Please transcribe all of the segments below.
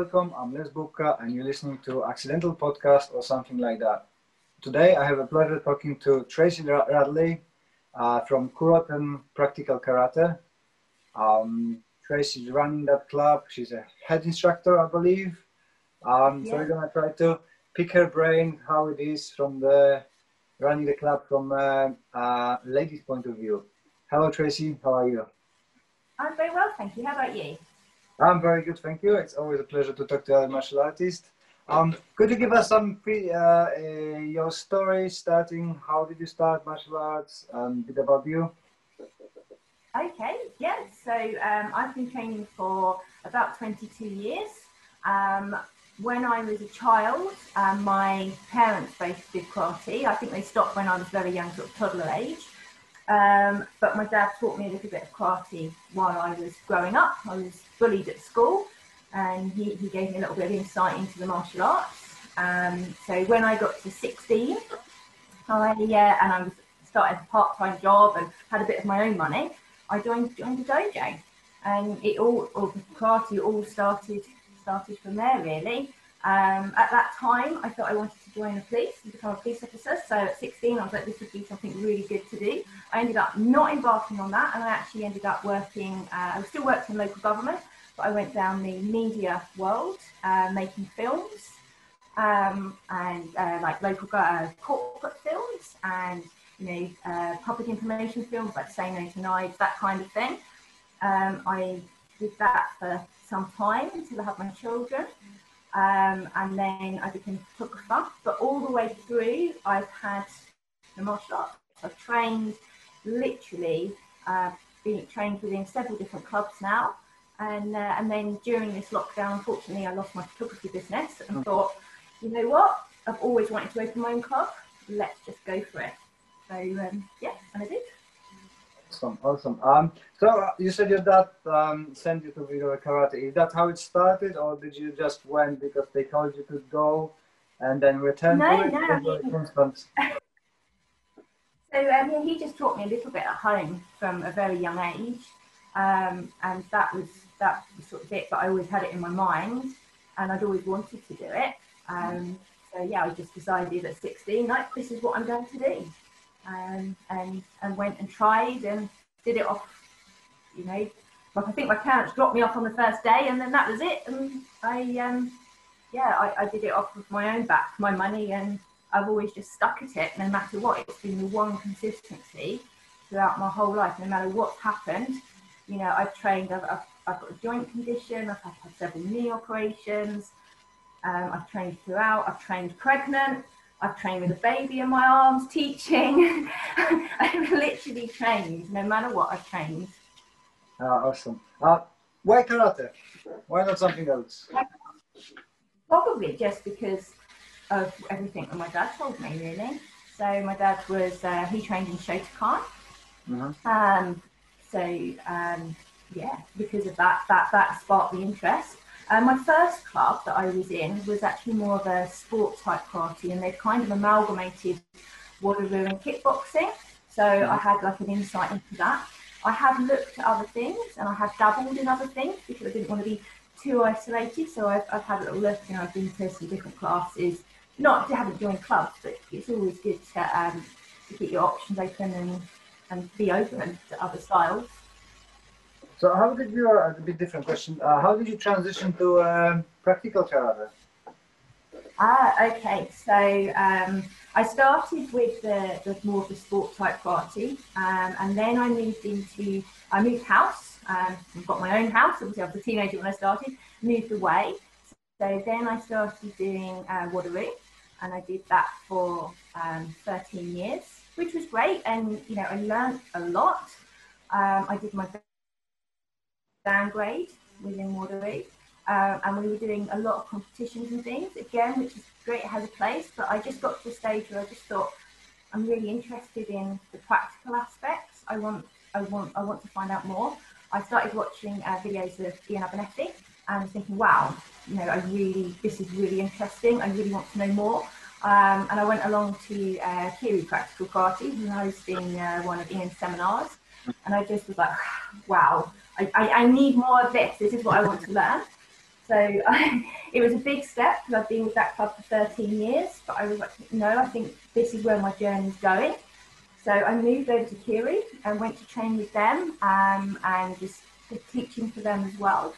Welcome. I'm Les Bubka, and you're listening to Accidental Podcast or something like that. Today, I have a pleasure talking to Tracy Radley uh, from Kuroten Practical Karate. Um, Tracy's running that club. She's a head instructor, I believe. Um, yeah. So we're gonna try to pick her brain how it is from the running the club from a uh, uh, ladies' point of view. Hello, Tracy. How are you? I'm very well, thank you. How about you? I'm very good, thank you. It's always a pleasure to talk to other martial artists. Um, could you give us some pre, uh, uh, your story starting? How did you start martial arts? Um, a bit about you. Okay, yeah. So um, I've been training for about 22 years. Um, when I was a child, um, my parents both did karate. I think they stopped when I was very young, sort of toddler age. Um, but my dad taught me a little bit of karate while I was growing up. I was bullied at school, and he, he gave me a little bit of insight into the martial arts. Um, so when I got to 16, I yeah, and I was started a part-time job and had a bit of my own money. I joined joined a dojo, and it all, all karate all started started from there really. Um, at that time, I thought I wanted to join the police and become a police officer. So at 16, I was like, this would be something really good to do. I ended up not embarking on that, and I actually ended up working. Uh, I still worked in local government, but I went down the media world, uh, making films um, and uh, like local uh, corporate films and you know uh, public information films like Say No to Knives, that kind of thing. Um, I did that for some time until I had my children. Um, and then I became a photographer. But all the way through, I've had the martial arts. I've trained literally, uh, been trained within several different clubs now. And, uh, and then during this lockdown, unfortunately, I lost my photography business and mm. thought, you know what? I've always wanted to open my own club. Let's just go for it. So, um, yeah, and I did. Awesome, awesome. Um, so uh, you said your dad um, sent you to Viro Karate. Is that how it started, or did you just went because they told you to go and then return no, to it? No, no. so um, yeah, he just taught me a little bit at home from a very young age, um, and that was that was sort of it. But I always had it in my mind, and I'd always wanted to do it. Um, so yeah, I just decided at 16, like this is what I'm going to do um, and and went and tried and did it off, you know, like I think my parents dropped me off on the first day, and then that was it. And I, um, yeah, I, I did it off with my own back, my money, and I've always just stuck at it, no matter what. It's been the one consistency throughout my whole life, no matter what's happened. You know, I've trained. I've, I've, I've got a joint condition. I've had, had several knee operations. Um, I've trained throughout. I've trained pregnant. I've trained with a baby in my arms, teaching. I've literally trained, no matter what I've trained. Uh, awesome. Uh, why karate? Why not something else? Probably just because of everything that my dad told me, really. So my dad was, uh, he trained in Shotokan. Mm-hmm. Um, so um, yeah, because of that, that, that sparked the interest. Uh, my first club that I was in was actually more of a sports type party, and they've kind of amalgamated Wado Ryu and kickboxing. So I had like an insight into that. I have looked at other things and I have dabbled in other things because I didn't want to be too isolated. So I've, I've had a little look and I've been to some different classes. Not to haven't joined clubs, but it's always good to, um, to keep your options open and, and be open to other styles. So how did you, uh, a bit different question, uh, how did you transition to um, practical karate? Ah, okay. So um, I started with the, the, more of the sport type party, um, and then I moved into I moved house. Um, I've got my own house. Obviously, I was a teenager when I started. Moved away. So then I started doing uh, and I did that for um, 13 years, which was great. And you know, I learned a lot. Um, I did my dan grade within Wado Ryu. Uh, and we were doing a lot of competitions and things again, which is great, it has a place. But I just got to the stage where I just thought I'm really interested in the practical aspects. I want, I want, I want to find out more. I started watching uh, videos of Ian Abernethy and thinking, wow, you know, I really, this is really interesting. I really want to know more. Um, and I went along to uh, Kiri Practical Karate, who's hosting uh, one of Ian's seminars. And I just was like, wow, I, I, I need more of this. This is what I want to learn. So I, it was a big step because I've been with that club for 13 years, but I was like, no, I think this is where my journey's going. So I moved over to Curie and went to train with them um, and just teaching for them as well.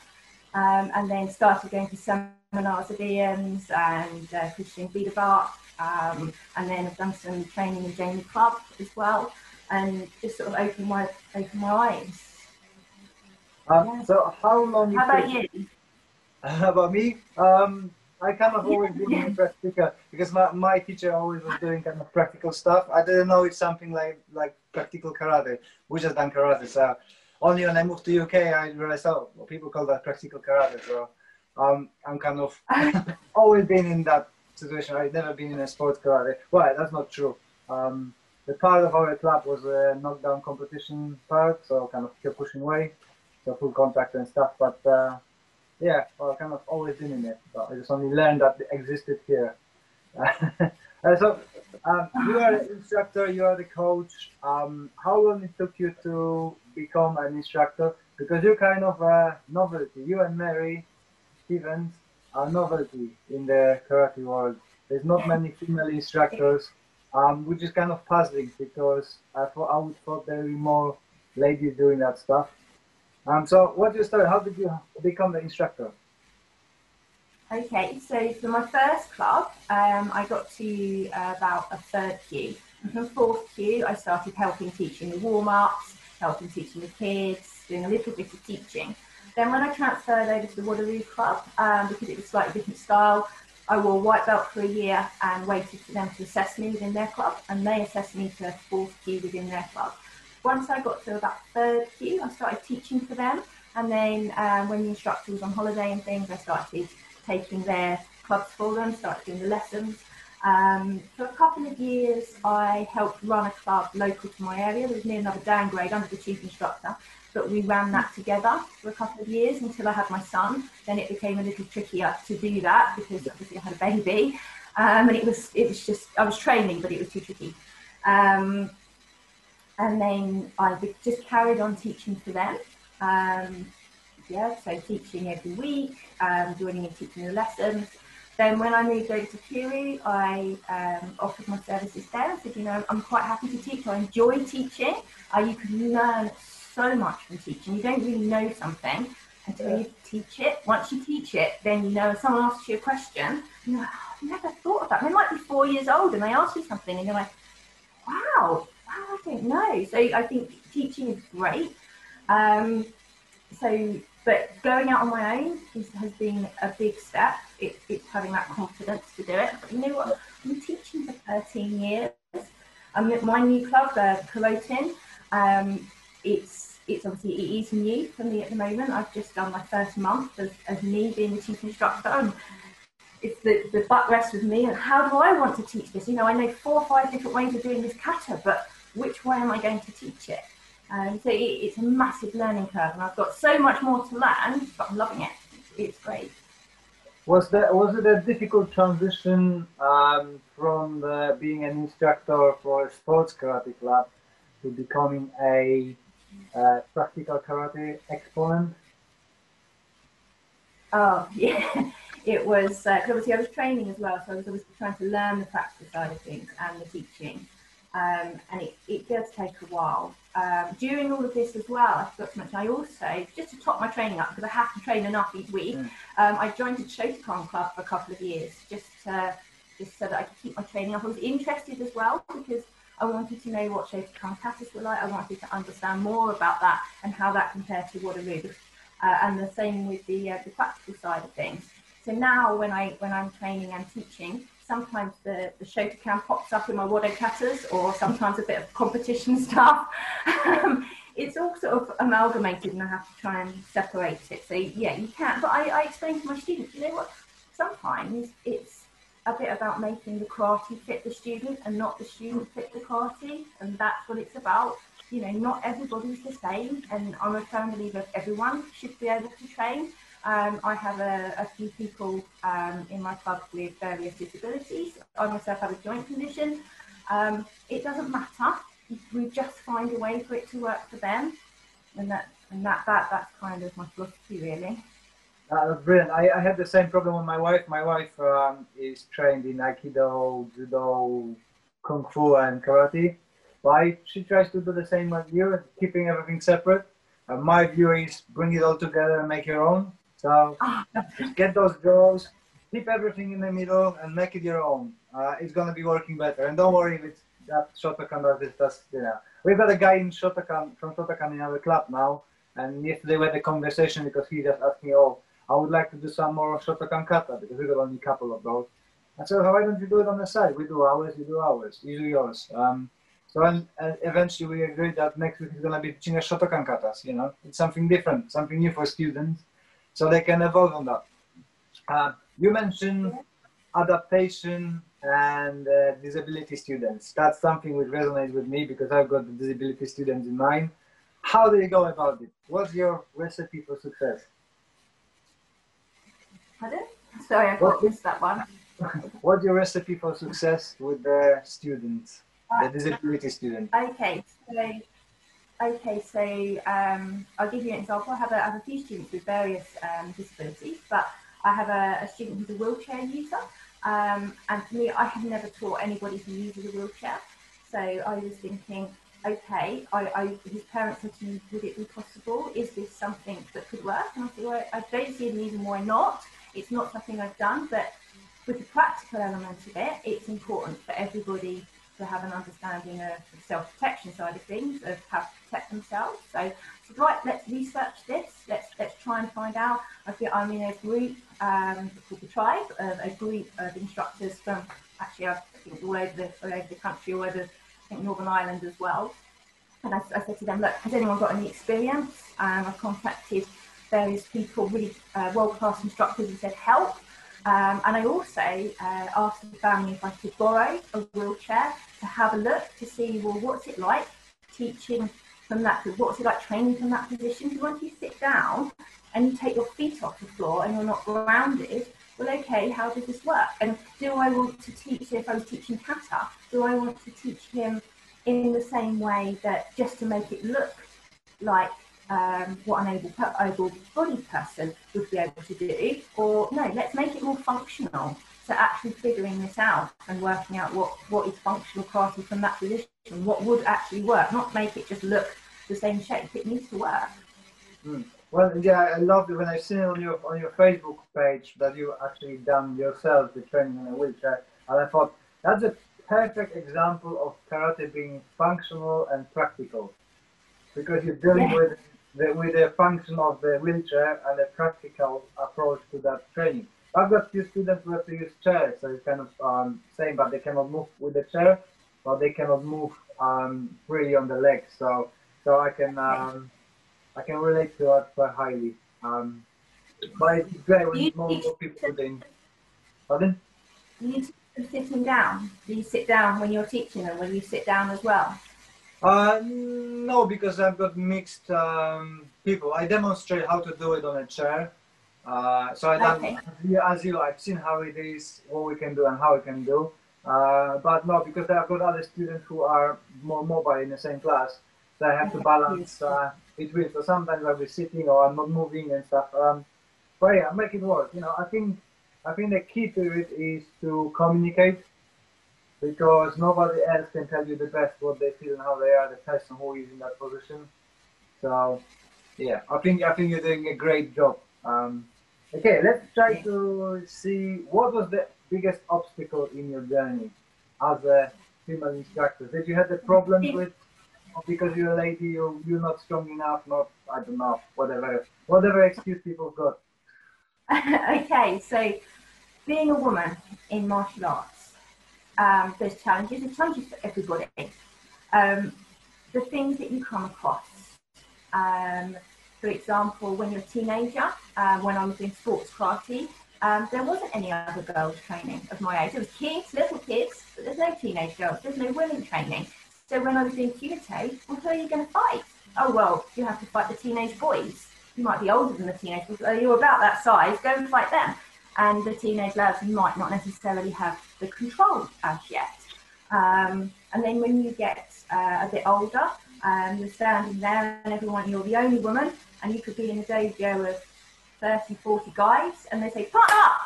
Um, and then started going to seminars at Ian's and uh, Christian Biederbach. Um, and then I've done some training in Jamie Clubb as well and just sort of opened my, opened my eyes. Um. So how long? How about you? How about me? Um, I kind of always been yeah. a practical because my, my teacher always was doing kind of practical stuff. I didn't know it's something like like practical karate. We just done karate. So only when I moved to UK, I realized oh, well, people call that practical karate. So um, I'm kind of always been in that situation. I've never been in a sports karate. Well, that's not true. Um, the part of our club was a knockdown competition part, so kind of keep pushing way, so full contact and stuff. But uh, yeah, well, kind of always been in it. But I just only learned that it existed here. uh, so um, you are an instructor, you are the coach. Um, how long it took you to become an instructor? Because you're kind of a novelty. You and Mary Stevens are novelty in the karate world. There's not many female instructors, um, which is kind of puzzling because I thought I would thought there would be more ladies doing that stuff. Um, so what's your story? How did you become the instructor? Okay, so for my first club, um, I got to uh, about a third kyu. And from fourth kyu, I started helping teaching the warm-ups, helping teaching the kids, doing a little bit of teaching. Then when I transferred over to the Wado Ryu Club, um, because it was slightly different style, I wore white belt for a year and waited for them to assess me within their club, and they assessed me to fourth kyu within their club once I got to about third kyu, I started teaching for them. And then um, when the instructor was on holiday and things, I started taking their clubs for them, started doing the lessons. Um, for a couple of years, I helped run a club local to my area. There was near another dan grade under the chief instructor, but we ran that together for a couple of years until I had my son. Then it became a little trickier to do that because obviously I had a baby, um, and it was it was just I was training, but it was too tricky. Um, and then I just carried on teaching for them. Um, yeah, so teaching every week, um, joining and teaching the lessons. Then when I moved over to Curie, I um, offered my services there. I said, you know, I'm quite happy to teach. I enjoy teaching. Uh, you can learn so much from teaching. You don't really know something until yeah. you teach it. Once you teach it, then you know if someone asks you a question, you're like, oh, I've never thought of that. They might be four years old and they ask you something and you're like, wow, I don't know. So I think teaching is great. Um, so, but going out on my own is, has been a big step. It, it's having that confidence to do it. But you know what? I'm teaching for 13 years. I'm at my new club, uh, Kuroten. Um, it's it's obviously it is new for me at the moment. I've just done my first month of, of me being the chief instructor. And it's the, the butt with me and how do I want to teach this? You know, I know four or five different ways of doing this kata, but which way am I going to teach it? Um, so it, it's a massive learning curve, and I've got so much more to learn, but I'm loving it. It's great. Was that was it a difficult transition um, from the, being an instructor for a sports karate club to becoming a uh, practical karate exponent? Oh yeah, it was uh, obviously I was training as well, so I was obviously trying to learn the practice side of things and the teaching um, and it, it does take a while. Um, during all of this as well, I forgot to mention, I also, just to top my training up, because I have to train enough each week, mm. um, I joined the Shotokan Club for a couple of years, just to, just so that I could keep my training up. I was interested as well, because I wanted to know what Shotokan katas were like. I wanted to understand more about that and how that compared to Wado Ryu. Uh, and the same with the, uh, the practical side of things. So now when I when I'm training and teaching, sometimes the, the Shotokan pops up in my Wado katas or sometimes a bit of competition stuff. Um, it's all sort of amalgamated and I have to try and separate it. So yeah, you can. But I, I explain to my students, you know what, sometimes it's a bit about making the karate fit the student and not the student fit the karate. And that's what it's about. You know, not everybody's the same. And I'm a firm believer everyone should be able to train. Um, I have a, a few people um, in my club with various disabilities. I myself have a joint condition. Um, it doesn't matter. We just find a way for it to work for them, and that and that that that's kind of my philosophy really. Uh, that's brilliant. I, I had the same problem with my wife. My wife um, is trained in Aikido, Judo, Kung Fu, and Karate. Why she tries to do the same as you, keeping everything separate. Uh, my view is bring it all together and make your own. So get those drawers, keep everything in the middle, and make it your own. Uh, it's gonna be working better. And don't worry if it's that Shotokan that is just you know. We've got a guy in Shotokan from Shotokan in our club now, and yesterday we had a conversation because he just asked me, "Oh, I would like to do some more Shotokan kata because we got only a couple of those." I said, "Why don't you do it on the side? We do ours, you do ours, you do yours." Um, so and, and eventually we agreed that next week is gonna be teaching us Shotokan katas. You know, it's something different, something new for students, so they can evolve on that. Uh, you mentioned adaptation and uh, disability students. That's something which resonates with me because I've got the disability students in mind. How do you go about it? What's your recipe for success? Pardon? Sorry, I got missed that one. What's your recipe for success with the students, the disability students? Okay, so okay, so um, I'll give you an example. I have a, I have a few students with various um, disabilities, but I have a, a student who's a wheelchair user. Um, and for me, I have never taught anybody who uses a wheelchair. So I was thinking, okay, I, I, his parents said to me, would it be possible? Is this something that could work? And I said, well, I don't see a reason why not. It's not something I've done, but with the practical element of it, it's important for everybody to have an understanding of the self-protection side of things, of how to protect themselves. So, so right, let's research this. Let's let's try and find out. I feel I'm in a group um, called the Tribe, of a group of instructors from actually I think all over the all over the country, all over I think Northern Ireland as well. And I, I said to them, look, has anyone got any experience? And I contacted various people, really uh, world-class instructors, who said help. Um, and I also uh, asked the family if I could borrow a wheelchair to have a look to see, well, what's it like teaching from that, what's it like training from that position? Because once you sit down and you take your feet off the floor and you're not grounded, well, okay, how does this work? And do I want to teach, if I was teaching kata, do I want to teach him in the same way that just to make it look like um, what an able, able bodied person would be able to do, or no, let's make it more functional. So actually figuring this out and working out what, what is functional karate from that position, what would actually work, not make it just look the same shape. It needs to work. Mm. Well, yeah, I love it when I've seen it on your on your Facebook page that you actually done yourself the training in a wheelchair, and I thought that's a perfect example of karate being functional and practical, because you're dealing yeah. with the, with the function of the wheelchair and a practical approach to that training. I've got few students who have to use chairs, so it's kind of um, same, but they cannot move with the chair, but they cannot move um, freely on the legs. So, so I can um, I can relate to that quite highly. Um, but it's great when more, more people doing. Pardon? You sitting down. Do you sit down when you're teaching, them? will you sit down as well? Uh, no, because I've got mixed um, people. I demonstrate how to do it on a chair. Uh, so I okay. as you, I've seen how it is, what we can do, and how we can do. Uh, but no, because I've got other students who are more mobile in the same class, so I have to balance uh, between. So sometimes I'll be sitting or I'm not moving and stuff. Um, but yeah, make it work. You know, I think I think the key to it is to communicate because nobody else can tell you the best what they feel and how they are, the person who is in that position. So, yeah, I think I think you're doing a great job. Um, okay, let's try to see what was the biggest obstacle in your journey as a female instructor. Did you have the problems with because you're a lady, you you're not strong enough, not I don't know, whatever whatever excuse people got. okay, so being a woman in martial arts um, there's challenges, there's challenges for everybody. Um, the things that you come across, um, for example, when you're a teenager, uh, when I was in sports karate, um, there wasn't any other girls training of my age. There was kids, little kids, but there's no teenage girls, there's no women training. So when I was doing Kumite, well, who are you going to fight? Oh, well, you have to fight the teenage boys. You might be older than the teenage boys. You're about that size, go and fight them and the teenage lads might not necessarily have the control as yet. Um, and then when you get uh, a bit older, um, you're standing there and everyone, you're the only woman, and you could be in a dojo of 30, 40 guys, and they say, put up!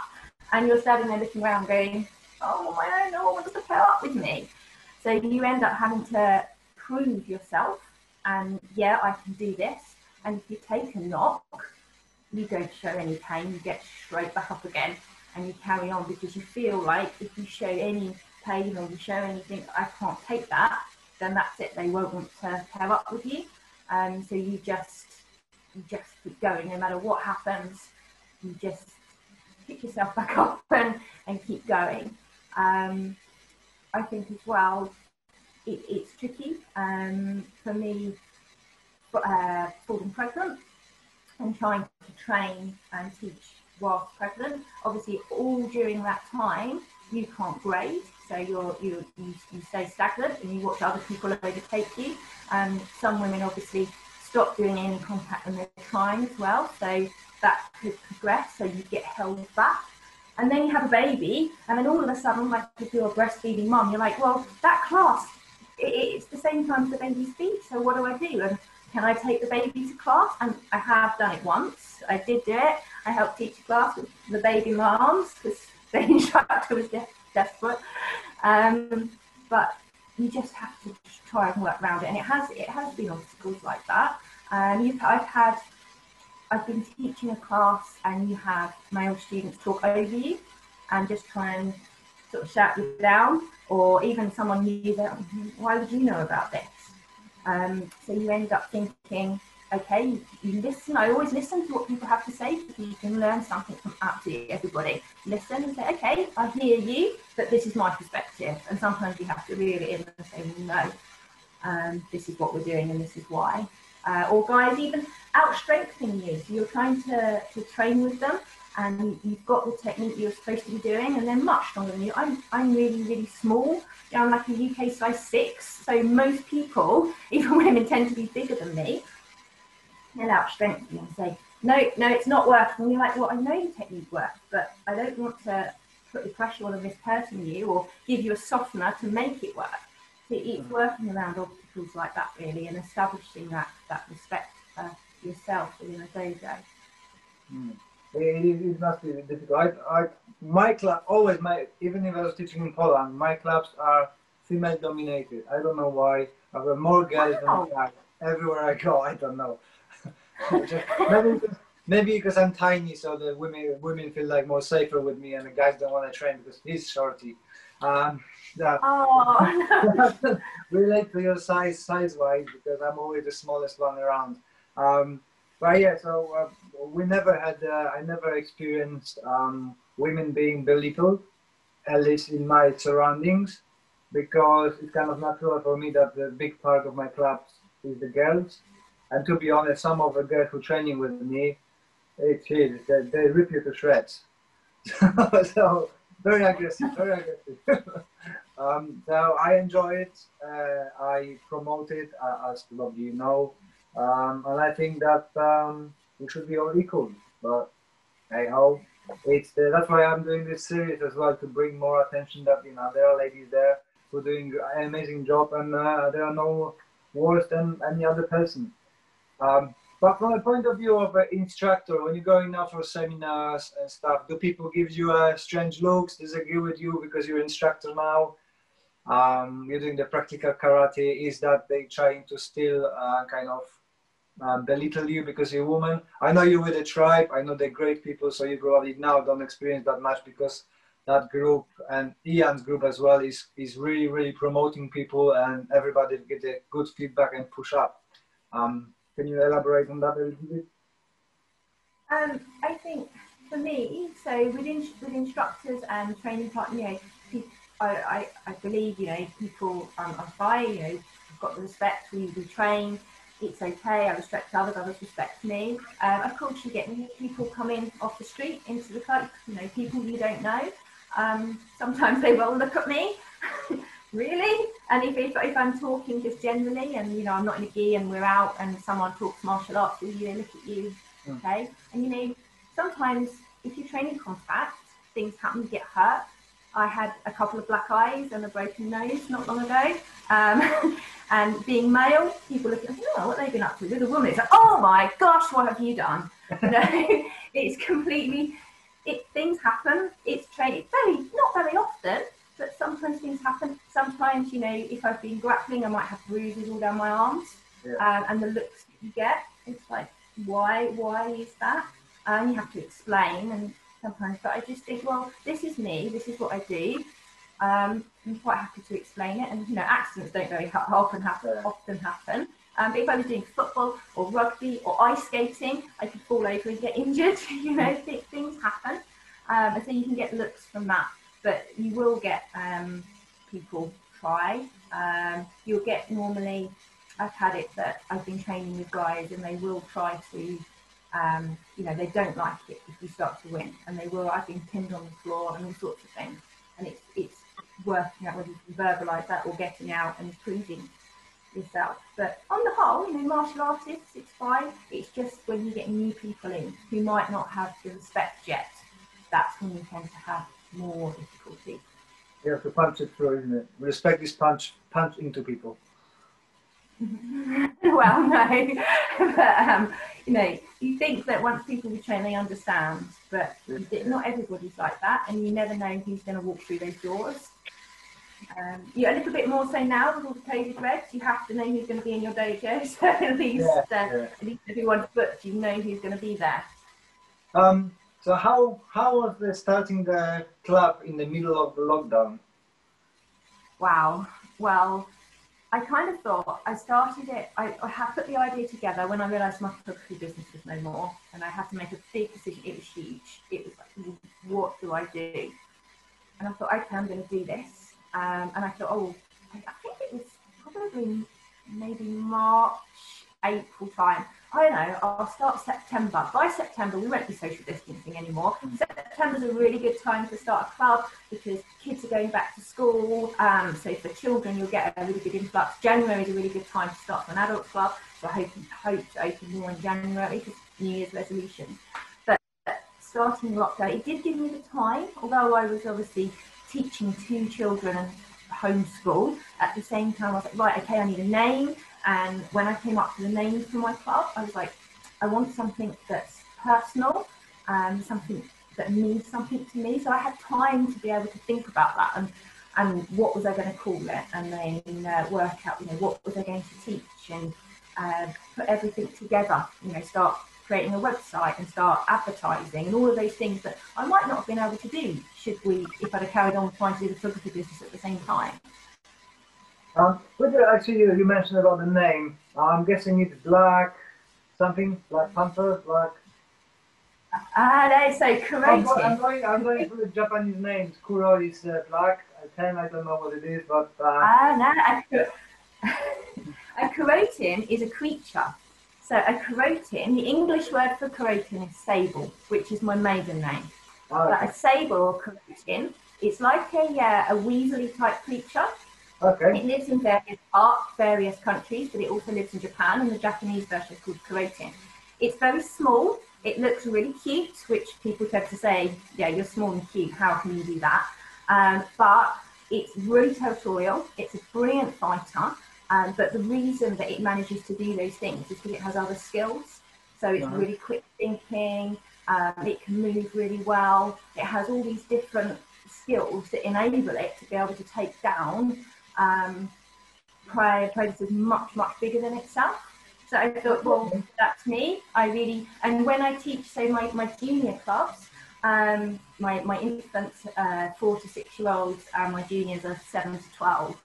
And you're standing there looking around going, oh, my no one wants to pair up with me. So you end up having to prove yourself, and yeah, I can do this. And if you take a knock, you don't show any pain, you get straight back up again and you carry on because you feel like if you show any pain or you show anything, I can't take that, then that's it. They won't want to pair up with you. Um, so you just you just keep going no matter what happens. You just pick yourself back up and, and keep going. Um, I think as well, it, it's tricky um, for me uh, falling pregnant and trying to train and teach whilst pregnant. Obviously, all during that time, you can't grade, so you're, you, you, you stay stagnant and you watch other people overtake you. Um, some women obviously stop doing any contact when they're trying as well, so that could progress, so you get held back. And then you have a baby, and then all of a sudden, like if you're a breastfeeding mum, you're like, well, that class, it, it's the same time as the baby's feet, so what do I do? And can I take the baby to class? And I have done it once. I did do it. I helped teach a class with the baby moms because the instructor was de- desperate. Um, but you just have to try and work around it, and it has it has been obstacles like that. Um, I've had I've been teaching a class, and you have male students talk over you, and just try and sort of shout you down, or even someone knew that. Why would you know about this? Um, so you end up thinking, okay, you, listen. I always listen to what people have to say because you can learn something from absolutely everybody. Listen and say, okay, I hear you, but this is my perspective. And sometimes you have to reel it in and say, no, um, this is what we're doing and this is why. Uh, or guys even out strengthening you. So you're trying to, to train with them and you've got the technique you're supposed to be doing, and they're much stronger than you. I'm, I'm really, really small. You know, I'm like a UK size six, so most people, even women, tend to be bigger than me. They'll outstrength you and say, no, no, it's not working. And you're like, well, I know the technique works, but I don't want to put the pressure on this person you or give you a softener to make it work. So it's mm. working around obstacles like that really and establishing that, that respect for yourself within a dojo. Mm it, it must be difficult. I, I, my club always my even if I was teaching in Poland, my clubs are female dominated. I don't know why. I've got more girls wow. than guys everywhere I go. I don't know. maybe, because, maybe because I'm tiny, so the women women feel like more safer with me, and the guys don't want to train because he's shorty. Um, that oh. relate to your size size wise because I'm always the smallest one around. Um, but yeah, so uh, we never had, uh, I never experienced um, women being belittled, at least in my surroundings, because it's kind of natural for me that the big part of my clubs is the girls. And to be honest, some of the girls who training with me, it's they, they rip you to shreds. so very aggressive, very aggressive. um, so I enjoy it. Uh, I promote it, uh, as a lot of you know. Um, and I think that um, we should be all equal. But hey ho, it's uh, that's why I'm doing this series as well to bring more attention that you know there are ladies there who are doing an amazing job and uh, there are no worse than any other person. Um, but from the point of view of an instructor, when you're going now for seminars and stuff, do people give you uh, strange looks, disagree with you because you're instructor now? Um, you're doing the practical karate. Is that they trying to still uh, kind of um, belittle you because you're a woman. I know you're with a tribe. I know they're great people, so you probably now don't experience that much because that group and Ian's group as well is is really really promoting people and everybody get a good feedback and push up. Um, can you elaborate on that a little bit? Um, I think for me, so with, in, with instructors and training partners, you know, I, I, I believe you know people um, are fine. You know, got the respect. We, we train it's okay, I respect others, others respect me. Um, of course, you get people coming off the street into the club, you know, people you don't know. Um, sometimes they will look at me, really? And if, if, if, I'm talking just generally and, you know, I'm not in a gi and we're out and someone talks martial arts, you know, look at you, mm. okay? And, you know, sometimes if you're training contact, things happen, you get hurt. I had a couple of black eyes and a broken nose not long ago. Um, And being male, people look at, oh, what have they been up to? With a woman, it's like, oh my gosh, what have you done? You know, it's completely. It things happen. It's training very not very often, but sometimes things happen. Sometimes you know, if I've been grappling, I might have bruises all down my arms, Yeah. um, and the looks that you get, it's like, why? Why is that? And you have to explain, and sometimes, but I just think, well, this is me. This is what I do. Um, I'm quite happy to explain it, and you know, accidents don't very ha- often happen. Yeah. Often happen. Um, but if I was doing football or rugby or ice skating, I could fall over and get injured. you know, th- things happen, um, and so you can get looks from that. But you will get um, people try. Um, you'll get normally. I've had it that I've been training with guys, and they will try to. Um, you know, they don't like it if you start to win, and they will. I've been pinned on the floor and all sorts of things, and it's it's working out whether you can verbalise that or getting out and proving yourself. But on the whole, you know, martial artists, it's fine. It's just when you get new people in who might not have the respect yet, that's when you tend to have more difficulty. You have to punch it through, isn't it? Respect is punch punch into people. well, no, but um, you know, you think that once people train, they understand, but not everybody's like that, and you never know who's going to walk through those doors. Um, yeah, a little bit more so now with all the COVID regs, you have to know who's going to be in your dojo. So at least, Yeah, uh, yeah. at least if you want booked, you know who's going to be there. Um, so how how was the starting the club in the middle of lockdown? Wow. Well, I kind of thought I started it. I, I put the idea together when I realised my photography business was no more, and I had to make a big decision. It was huge. It was like, what do I do? And I thought, okay, I'm going to do this. Um, and I thought, oh, I think it was probably maybe March, April time. I don't know. I'll start September. By September, we won't be social distancing anymore. September's a really good time to start a club because kids are going back to school. Um, so for children, you'll get a really good influx. January is a really good time to start an adult club. So I hope, hope to open more in January because New Year's resolution. But starting lockdown, it did give me the time, although I was obviously teaching two children and homeschool at the same time. I was like, right, okay, I need a name. And when I came up with a name for my club, I was like, I want something that's personal and something that means something to me. So I had time to be able to think about that and and what was I going to call it, and then uh, work out, you know, what was I going to teach, and uh, put everything together. You know, start creating a website and start advertising and all of those things that I might not have been able to do should we, if I'd have carried on trying to do the photography business at the same time. Um, but uh, actually, you, you mentioned about the name. I'm guessing it's Black something, Black Panther, Black. Ah, no, so I'm, creative. go- I'm going. I'm going for the Japanese names. Kuro is uh, Black. Ten, I don't know what it is, but uh, Ah, no. A, kuroten is a creature. So a kuroten, the English word for kuroten is sable, which is my maiden name. ah, But a sable or kuroten, it's like a, uh, a weaselly type creature. Okay. It lives in various parts, various countries, but it also lives in Japan, and the Japanese version is called kuroten. It's very small. It looks really cute, which people tend to say, yeah, you're small and cute. How can you do that? Um, but it's really territorial. It's a brilliant fighter. Um, but the reason that it manages to do those things is because it has other skills. So it's really quick thinking. Um, it can move really well. It has all these different skills that enable it to be able to take down um, prey predators much much bigger than itself. So I thought, well, that's me. I really and when I teach, say my, my junior clubs, um, my my infants, uh, four to six year olds, and my juniors are seven to twelve.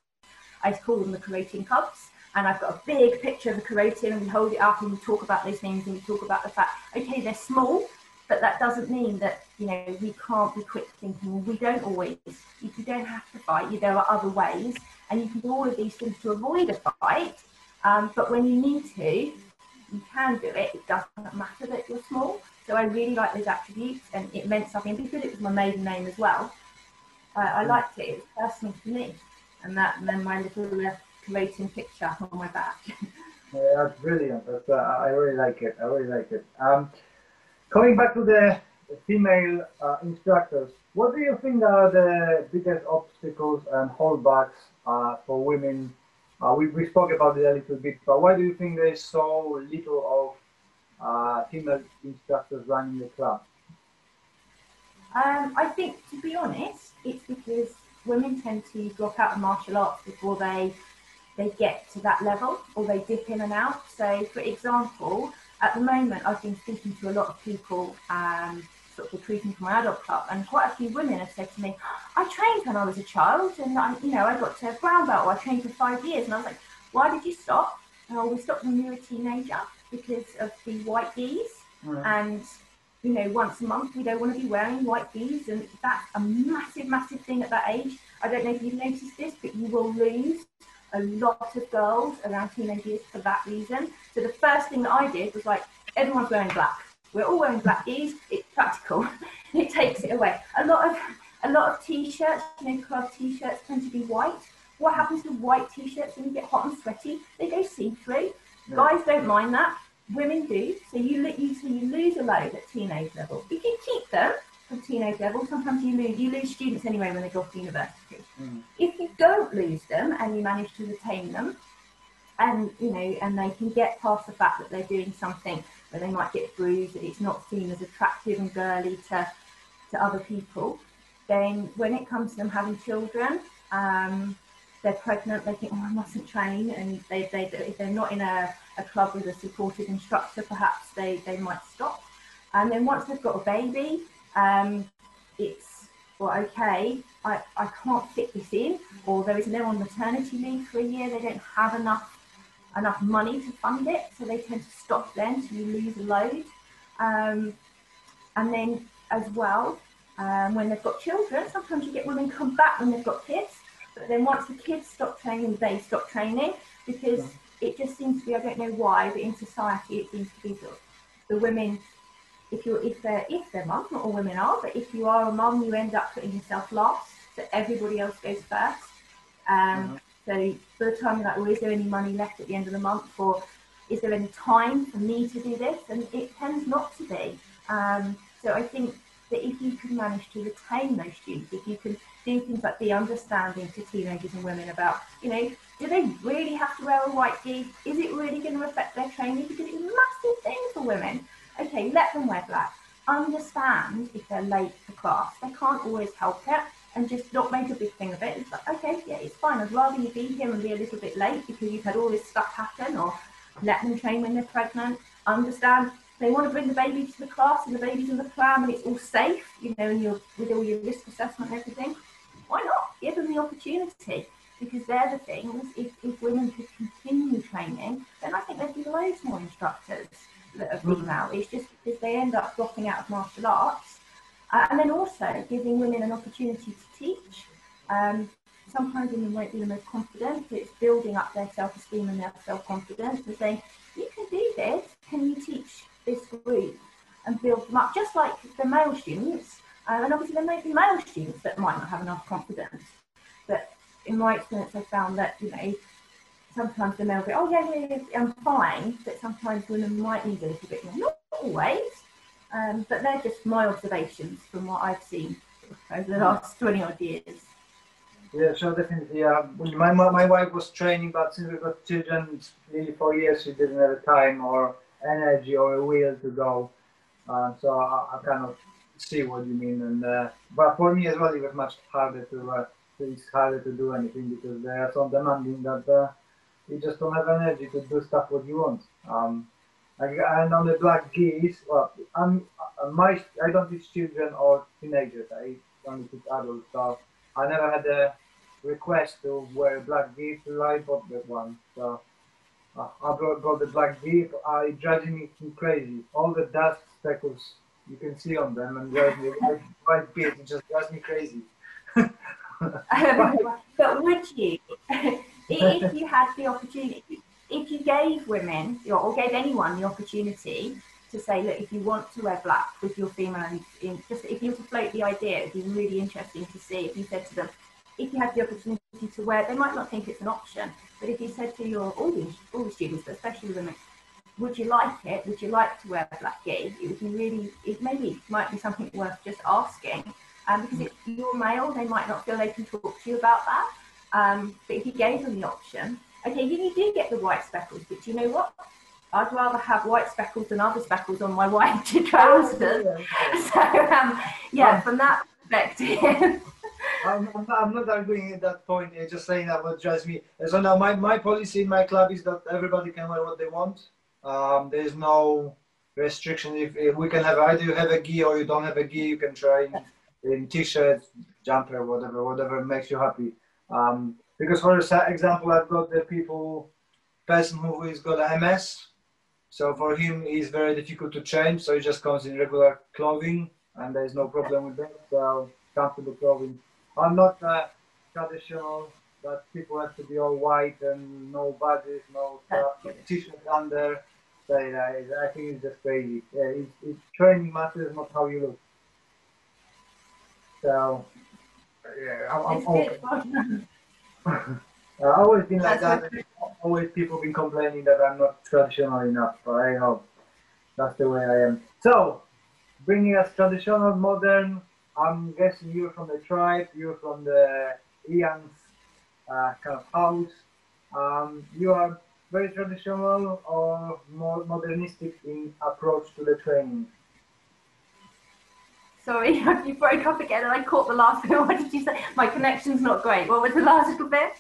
I call them the kuroten cubs. And I've got a big picture of the kuroten, and we hold it up and we talk about those things, and we talk about the fact, okay, they're small, but that doesn't mean that you know we can't be quick thinking. We don't always. You you don't have to fight. You, there are other ways, and you can do all of these things to avoid a fight. Um, but when you need to, you can do it. It doesn't matter that you're small. So I really like those attributes, and it meant something because it was my maiden name as well. I, I liked it. It was personal to me, and that and then my little uh, picture on my back. Yeah, that's brilliant. That's, uh, I really like it. I really like it. Um, coming back to the female uh, instructors, what do you think are the biggest obstacles and holdbacks for women? Uh, we, we spoke about it a little bit, but why do you think there's so little uh, female instructors running the club? Um, I think, to be honest, it's because women tend to drop out of martial arts before they they get to that level or they dip in and out. So, for example, at the moment, I've been speaking to a lot of people, um, sort of recruiting for my adult club, and quite a few women have said to me, "I trained when I was a child, and I, you know, I got to have brown belt, or I trained for five years." And I was like, "Why did you stop?" Oh, we stopped when you were a teenager because of the white bees, mm. and you know, once a month we don't want to be wearing white bees, and that's a massive, massive thing at that age. I don't know if you've noticed this, but you will lose a lot of girls around teenage years for that reason. So the first thing that I did was like, everyone's wearing black. We're all wearing black gis. It's practical. it takes it away. A lot of a lot of t-shirts, you know, club t-shirts tend to be white. What happens to white t-shirts when you get hot and sweaty? They go see-through. Yeah. Guys don't mind that. Women do. So you, you so you lose a load at teenage level. If you keep them, from teenage level, sometimes you lose you lose students anyway when they go off to university. Mm. If you don't lose them and you manage to retain them, and you know, and they can get past the fact that they're doing something where they might get bruised, that it's not seen as attractive and girly to to other people, then when it comes to them having children, um, they're pregnant, they think, oh, I mustn't train, and they, they if they're not in a, a club with a supportive instructor, perhaps they, they might stop. And then once they've got a baby, um, it's well, okay, I, I can't fit this in, or there is no on maternity leave for a year, they don't have enough enough money to fund it, so they tend to stop then, so you lose a load. Um, and then as well, um, when they've got children, sometimes you get women come back when they've got kids, but then once the kids stop training, they stop training because it just seems to be, I don't know why, but in society it seems to be the, the women if you're if they're if they're mum, not all women are, but if you are a mum, you end up putting yourself last, so everybody else goes first. Um, mm-hmm. So by the time you're like, well, is there any money left at the end of the month, or is there any time for me to do this? And it tends not to be. Um, so I think that if you can manage to retain those students, if you can do things like be understanding to teenagers and women about, you know, do they really have to wear a white gi? Is it really going to affect their training? Because it's a massive thing for women okay, let them wear black. Understand if they're late for class. They can't always help it and just not make a big thing of it. It's like, okay, yeah, it's fine. I'd rather you be here and be a little bit late because you've had all this stuff happen or let them train when they're pregnant. Understand they want to bring the baby to the class and the baby's in the pram and it's all safe, you know, and you're with all your risk assessment and everything. Why not? Give them the opportunity because they're the things. If, if women could continue training, then I think there'd be loads more instructors that have are out. Mm. It's just because they end up dropping out of martial arts. Uh, and then also giving women an opportunity to teach. Um, sometimes women won't be the most confident, but it's building up their self-esteem and their self-confidence and saying, you can do this, can you teach this group and build them up, just like the male students. Um, and obviously there may be male students that might not have enough confidence. But in my experience, I've found that, you know, sometimes the male go, oh yeah, yeah, yeah, I'm fine, but sometimes women might need a little bit more. Not always, um, but they're just my observations from what I've seen over the last 20 odd years. Yeah, sure, definitely. Yeah, my my wife was training, but since we got children, nearly four years, she didn't have time or energy or a will to go. Uh, so I, I kind of see what you mean. And uh, but for me as well, it was much harder to. Uh, it's harder to do anything because they are so demanding that uh, you just don't have energy to do stuff what you want. Um, and on the black gis, well, I'm, my, I don't teach children or teenagers. I only teach adults. So I never had a request to wear black gis. I bought that one. So uh, I brought, got the black gis. I it drives me crazy. All the dust speckles you can see on them and drives me white, white beard. It just drives me crazy. but would you? if you had the opportunity, if you gave women or gave anyone the opportunity to say, look, if you want to wear black with your female, in, just if you were to float the idea, it'd be really interesting to see if you said to them, if you had the opportunity to wear, they might not think it's an option, but if you said to your all the all the students, but especially women, would you like it? Would you like to wear black gi? It would be really, it maybe might be something worth just asking. Um, because it's your male, they might not feel they can talk to you about that. Um, but if you gave them the option, okay, you, do get the white speckles, but you know what? I'd rather have white speckles than other speckles on my white trousers. so um, yeah, Um, from that perspective. I'm, I'm, not, arguing at that point. I'm just saying that what drives me. So now my, my policy in my club is that everybody can wear what they want. Um, there's no restriction. If, if we can have either you have a gi or you don't have a gi, you can try in, in t-shirt, jumper, whatever, whatever makes you happy. Um, because for example, I've got the people, person who is got MS. So for him, it's very difficult to change. So he just comes in regular clothing, and there's no problem with that. So comfortable clothing. I'm not uh, traditional that people have to be all white and no badges, no t-shirt under. So, yeah, I think it's just crazy. Yeah, it, it, training matters, not how you look. So, yeah, I'm, I'm open. I've always been like That's that. Always people been complaining that I'm not traditional enough, but I know that's the way I am. So, bringing us traditional, modern. I'm guessing you're from the tribe. You're from the Iain's uh, kind of house. Um, you are very traditional or more modernistic in approach to the training. Sorry, you broke up again and I caught the last bit. What did you say? My connection's not great. What was the last little bit?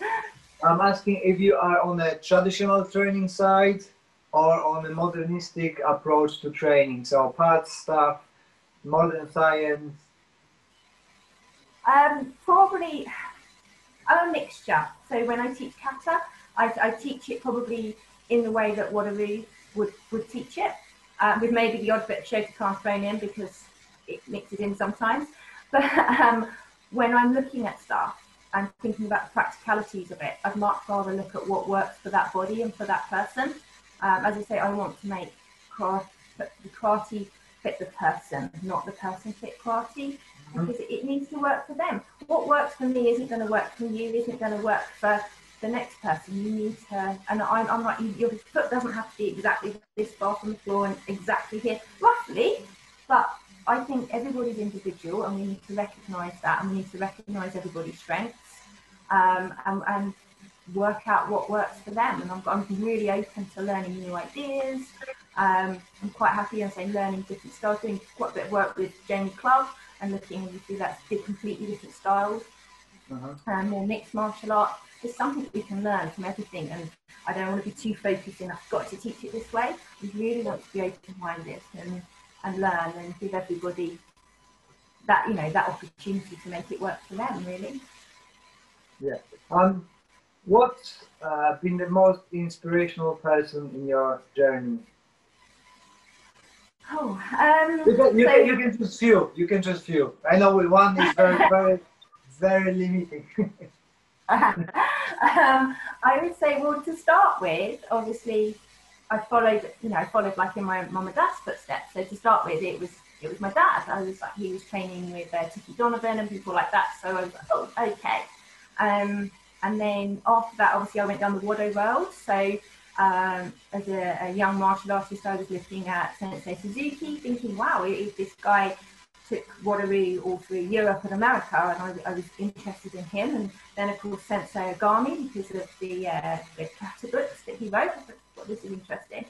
I'm asking if you are on a traditional training side or on a modernistic approach to training. So parts stuff, modern science. Um, probably I'm a mixture. So when I teach kata, I, I teach it probably in the way that Wado Ryu would, would teach it, uh, with maybe the odd bit of Shotokan thrown in because it mixes in sometimes. But um, when I'm looking at stuff and thinking about the practicalities of it, I'd much rather look at what works for that body and for that person. Um, as I say, I want to make karate, the karate fit the person, not the person fit karate because it, it needs to work for them. What works for me isn't going to work for you, isn't going to work for the next person. You need to, and I'm, I'm like, your foot doesn't have to be exactly this far from the floor and exactly here, roughly, but I think everybody's individual and we need to recognise that and we need to recognise everybody's strengths um, and, and work out what works for them. And I'm, I'm really open to learning new ideas. Um, I'm quite happy, as I say, learning different styles, doing quite a bit of work with Jamie Clubb and looking and see that's completely different styles Uh-huh. and more mixed martial art. It's something we can learn from everything, and I don't want to be too focused in. I've got to teach it this way. We really want to be open-minded and and learn and give everybody that you know that opportunity to make it work for them. Really. yeah Um, what's uh, been the most inspirational person in your journey? Oh, um, You can, you, so- can, you can just few. You can just few. I know with one is very, very, very limiting. um, I would say, well, to start with, obviously, I followed, you know, I followed like in my mum and dad's footsteps. So to start with, it was it was my dad. I was like, he was training with uh, Ticky Donovan and people like that. So I was like, oh, okay. Um, and then after that, obviously, I went down the Wado world. So um, as a, a young martial artist, I was looking at Sensei Suzuki, thinking, wow, if this guy took Wado Ryu all through Europe and America, and I, I was interested in him. And then, of course, Sensei Ogami because of the uh, the kata books that he wrote. This is interesting.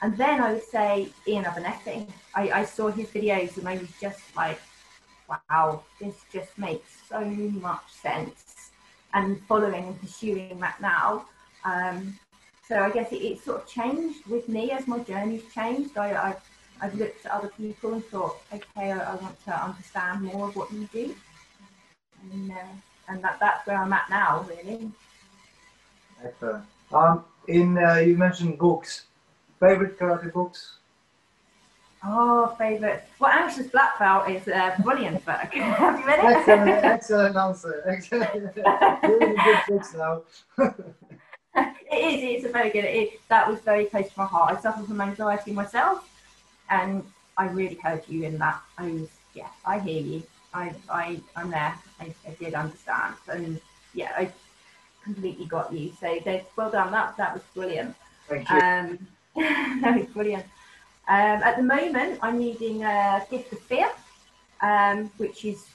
And then I would say Iain Abernethy. I, I saw his videos and I was just like, wow, this just makes so much sense. And following and pursuing that now. Um, so I guess it, it sort of changed with me as my journey's changed. I, I, I've looked at other people and thought, okay, I, I want to understand more of what you do. And, uh, and that, that's where I'm at now, really. Excellent. Um, in uh, you mentioned books. Favorite karate books? Oh, favourite. Well, Anxious Black Belt is a brilliant book. Have you read it? Excellent, excellent answer. Excellent. really good books now. it is. It's a very good. It, that was very close to my heart. I suffer from anxiety myself, and I really heard you in that. I was, yeah, I hear you. I, I, I'm there. I, I did understand, and yeah, I completely got you. So, Dave, well done. That that was brilliant. Thank you. Um, that was brilliant. Um, at the moment, I'm reading uh, Gift of Fear, um, which is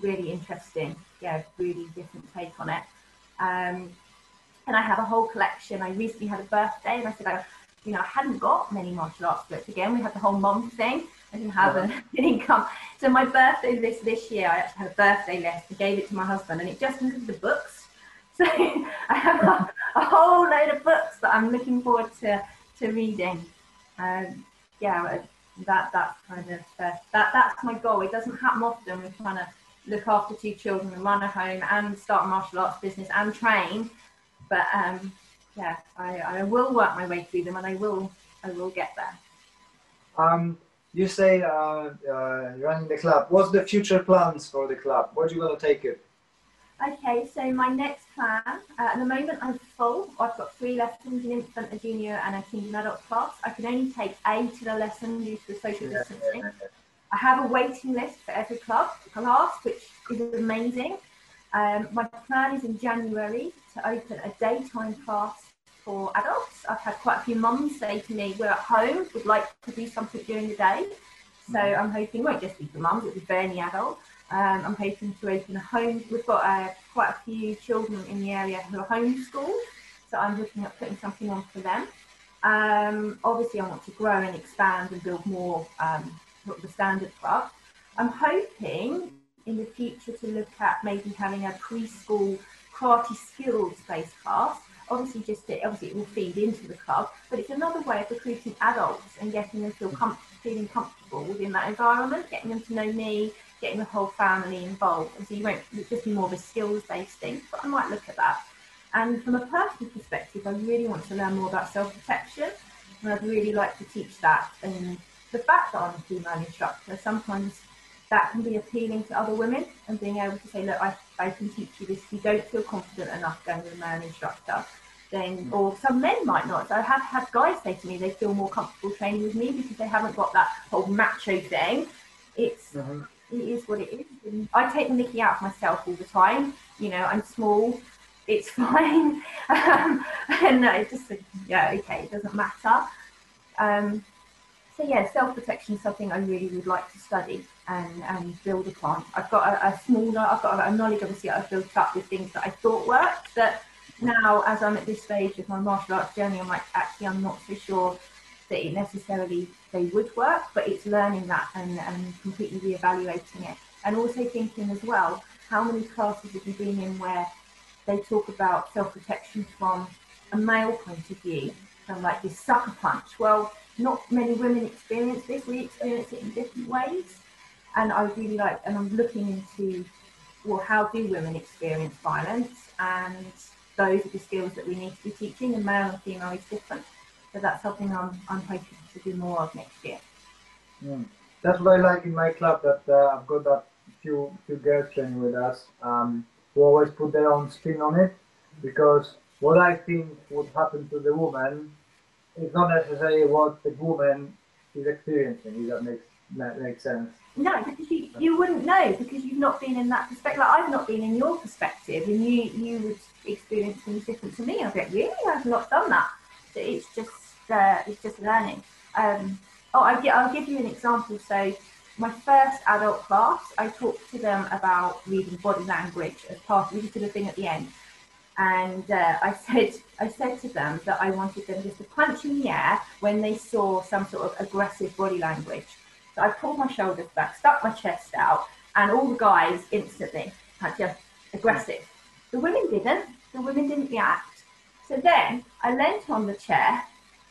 really interesting. Yeah, really different take on it. Um, and I have a whole collection. I recently had a birthday, and I said, oh, you know, I hadn't got many martial arts books. Again, we had the whole mom thing. I didn't have an income. So my birthday list this year, I actually had a birthday list. I gave it to my husband, and it just included the books. So I have a, a, whole load of books that I'm looking forward to to reading. Um, yeah, that that's kind of uh, that that's my goal. It doesn't happen often. We're trying to look after two children and run a home and start a martial arts business and train. But um, yeah, I, I will work my way through them, and I will I will get there. Um, you say uh, uh, running the club. What's the future plans for the club? Where do you want to take it? Okay, so my next plan, uh, at the moment I'm full. I've got three lessons, an infant, a junior and a teen adult class. I can only take eight to the lesson due to the social distancing. I have a waiting list for every club class, which is amazing. Um, my plan is in January to open a daytime class for adults. I've had quite a few mums say to me, we're at home, would like to do something during the day. So mm-hmm. I'm hoping, it won't just be for mums, it'll be for any adult. Um, I'm hoping to open a home. We've got uh, quite a few children in the area who are homeschooled, so I'm looking at putting something on for them. Um, obviously, I want to grow and expand and build more um, the standard club. I'm hoping in the future to look at maybe having a preschool karate skills based class. Obviously, just it, obviously it will feed into the club, but it's another way of recruiting adults and getting them feel com- feeling comfortable within that environment, getting them to know me, getting the whole family involved. And so you won't just be more of a skills based thing, but I might look at that. And from a personal perspective, I really want to learn more about self protection, and I'd really like to teach that. And the fact that I'm a female instructor, sometimes that can be appealing to other women and being able to say, look, I, I can teach you this. If you don't feel confident enough going with a male instructor, then, or some men might not. So I have had guys say to me they feel more comfortable training with me because they haven't got that whole macho thing. It's, mm-hmm. It is what it is. And I take the mickey out of myself all the time. You know, I'm small, it's fine. um, and it just, yeah, okay, it doesn't matter. Um, so yeah, self-protection is something I really would like to study and, and build upon. I've got a, a small, I've got a knowledge obviously I've built up with things that I thought worked but now as I'm at this stage of my martial arts journey, I'm like, actually, I'm not so sure that it necessarily they would work, but it's learning that and, and completely reevaluating it. And also thinking as well, how many classes have you been in where they talk about self-protection from a male point of view, from like this sucker punch? Well, not many women experience this. We experience it in different ways. And I really like, and I'm looking into, well, how do women experience violence? And those are the skills that we need to be teaching, and male and female is different. So that's something I'm, I'm hoping to do more of next year. Mm. That's what I like in my club, that uh, I've got that few, few girls training with us um, who always put their own spin on it because what I think would happen to the woman is not necessarily what the woman is experiencing. If that makes that makes sense. No, because you, you wouldn't know because you've not been in that perspective. Like I've not been in your perspective, and you you would experience things different to me. I get really, I've not done that. So it's just uh, it's just learning. Um, oh, I, I'll give you an example. So my first adult class, I talked to them about reading body language as part. We did a thing at the end and uh, I said I said to them that I wanted them just to punch in the air when they saw some sort of aggressive body language. So I pulled my shoulders back, stuck my chest out, and all the guys instantly had just aggressive. The women didn't. The women didn't react. So then I leant on the chair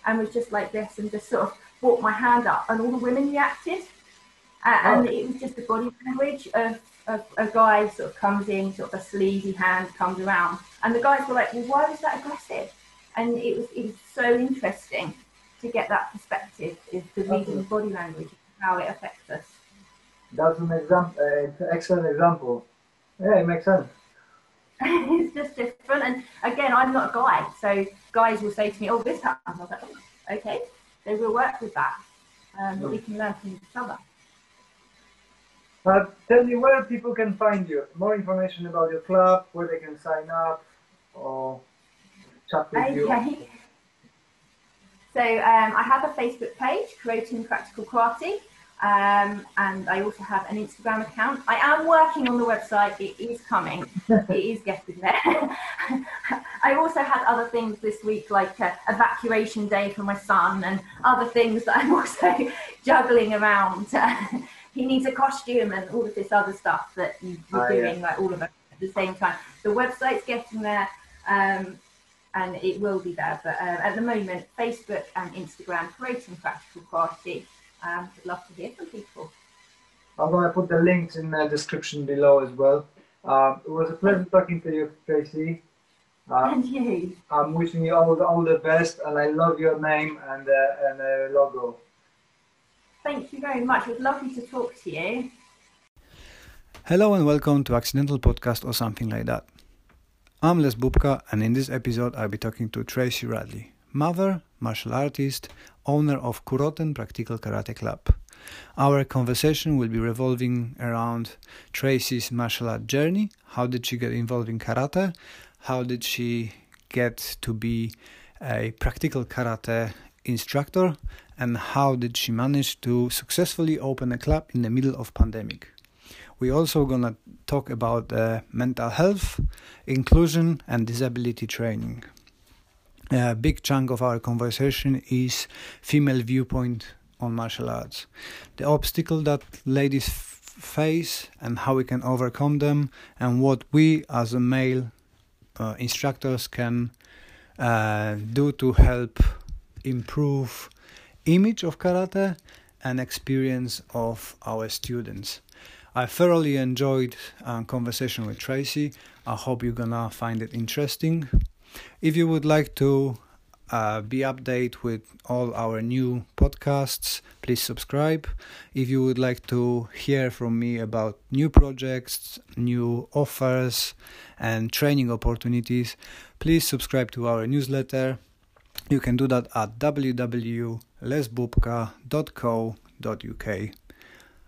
and was just like this and just sort of brought my hand up, and all the women reacted. And oh. it was just the body language of a, a, guy sort of comes in, sort of a sleazy hand comes around, and the guys were like, "Well, why was that aggressive?" And it was it was so interesting to get that perspective, is the reading of body language, how it affects us. That's an example, uh, excellent example. Yeah, it makes sense. it's just different, and again, I'm not a guy, so guys will say to me, "Oh, this happens." I was like, "Okay," so we'll work with that, um, but we can learn from each other. Uh, tell me where people can find you. More information about your club, where they can sign up or chat with okay. you. So um, I have a Facebook page, Kuroten Practical Karate. Um, and I also have an Instagram account. I am working on the website. It is coming. it is getting there. I also had other things this week, like uh, evacuation day for my son, and other things that I'm also juggling around. he needs a costume and all of this other stuff that you, are oh, doing, yeah. like all of it at the same time. The website's getting there. Um, and it will be there. But uh, at the moment, Facebook and Instagram, Kuroten practical karate. Um, I'd love to hear from people. I'm going to put the links in the description below as well. Um, it was a pleasure talking to you, Tracy. Uh, and you. I'm wishing you all the, all the best, and I love your name and uh, and uh, logo. Thank you very much. It was lovely to talk to you. Hello and welcome to Accidental Podcast or something like that. I'm Les Bubka, and in this episode, I'll be talking to Tracy Radley, mother, martial artist, owner of Kuroten Practical Karate Club. Our conversation will be revolving around Tracy's martial art journey. How did she get involved in karate? How did she get to be a practical karate instructor? And how did she manage to successfully open a club in the middle of pandemic? We're also gonna talk about uh, mental health, inclusion, and disability training. A big chunk of our conversation is female viewpoint on martial arts, the obstacle that ladies face and how we can overcome them, and what we as a male uh, instructors can uh, do to help improve image of karate and experience of our students. I thoroughly enjoyed uh, conversation with Tracy. I hope you're gonna find it interesting. If you would like to uh, be updated with all our new podcasts, please subscribe. If you would like to hear from me about new projects, new offers, and training opportunities, please subscribe to our newsletter. You can do that at www.lesbubka.co.uk.